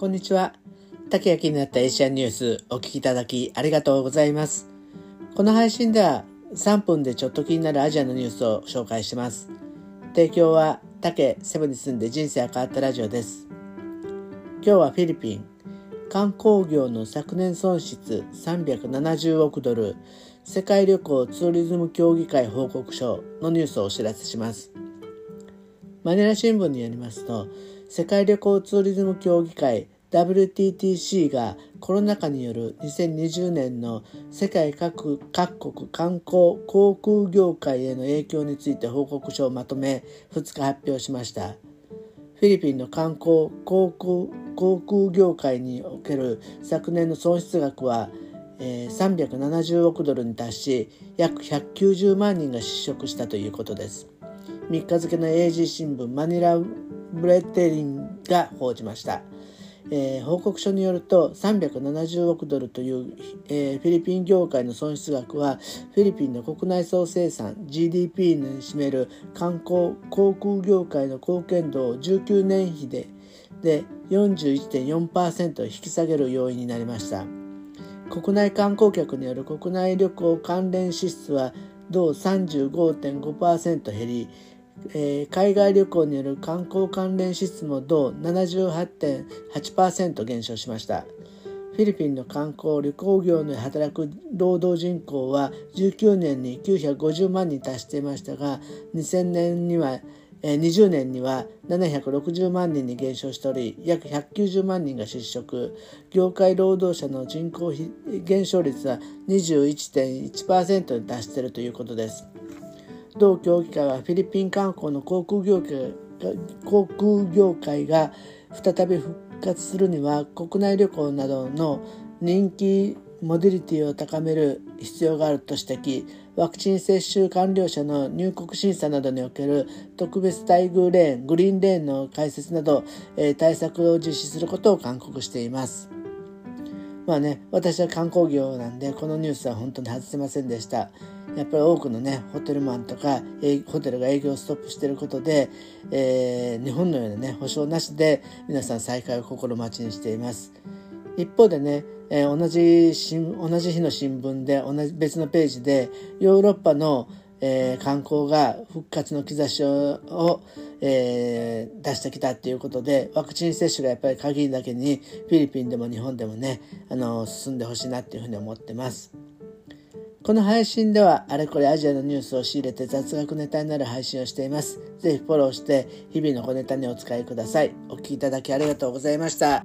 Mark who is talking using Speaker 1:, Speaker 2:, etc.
Speaker 1: こんにちは。竹焼きになったエイシアニュースお聞きいただきありがとうございます。この配信では3分でちょっと気になるアジアのニュースを紹介します。提供は竹セブに住んで人生が変わったラジオです。今日はフィリピン。観光業の昨年損失370億ドル世界旅行ツーリズム協議会報告書のニュースをお知らせします。マニラ新聞によりますと、世界旅行ツーリズム協議会 WTTC がコロナ禍による2020年の世界各国観光航空業界への影響について報告書をまとめ2日発表しました。フィリピンの観光航空航空業界における昨年の損失額は370億ドルに達し約190万人が失職したということです。3日付の AG 新聞マニラブレッテリンが報じました。えー、報告書によると370億ドルという、えー、フィリピン業界の損失額はフィリピンの国内総生産 GDP に占める観光航空業界の貢献度を19年比でで41.4%引き下げる要因になりました国内観光客による国内旅行関連支出は同35.5%減りえー、海外旅行による観光関連支出も同78.8%減少しました。フィリピンの観光旅行業で働く労働人口は19年に950万に達していましたが2000年には20年には760万人に減少しており約190万人が失職。業界労働者の人口減少率は21.1%に達しているということです。同協議会はフィリピン観光の航空業界航空業界が再び復活するには国内旅行などの人気モデリティを高める必要があると指摘ワクチン接種完了者の入国審査などにおける特別待遇レーングリーンレーンの開設など、えー、対策を実施することを勧告しています。まあね、私は観光業なんで、このニュースは本当に外せませんでした。やっぱり多くのね、ホテルマンとか、ホテルが営業ストップしていることで、えー、日本のようなね、保証なしで皆さん再開を心待ちにしています。一方でね、えー、同じ同じ日の新聞で、同じ別のページで、ヨーロッパのえー、観光が復活の兆しを、えー、出してきたっていうことで、ワクチン接種がやっぱり限りだけに、フィリピンでも日本でもね、あの、進んでほしいなっていうふうに思ってます。この配信では、あれこれアジアのニュースを仕入れて雑学ネタになる配信をしています。ぜひフォローして、日々の小ネタにお使いください。お聴きいただきありがとうございました。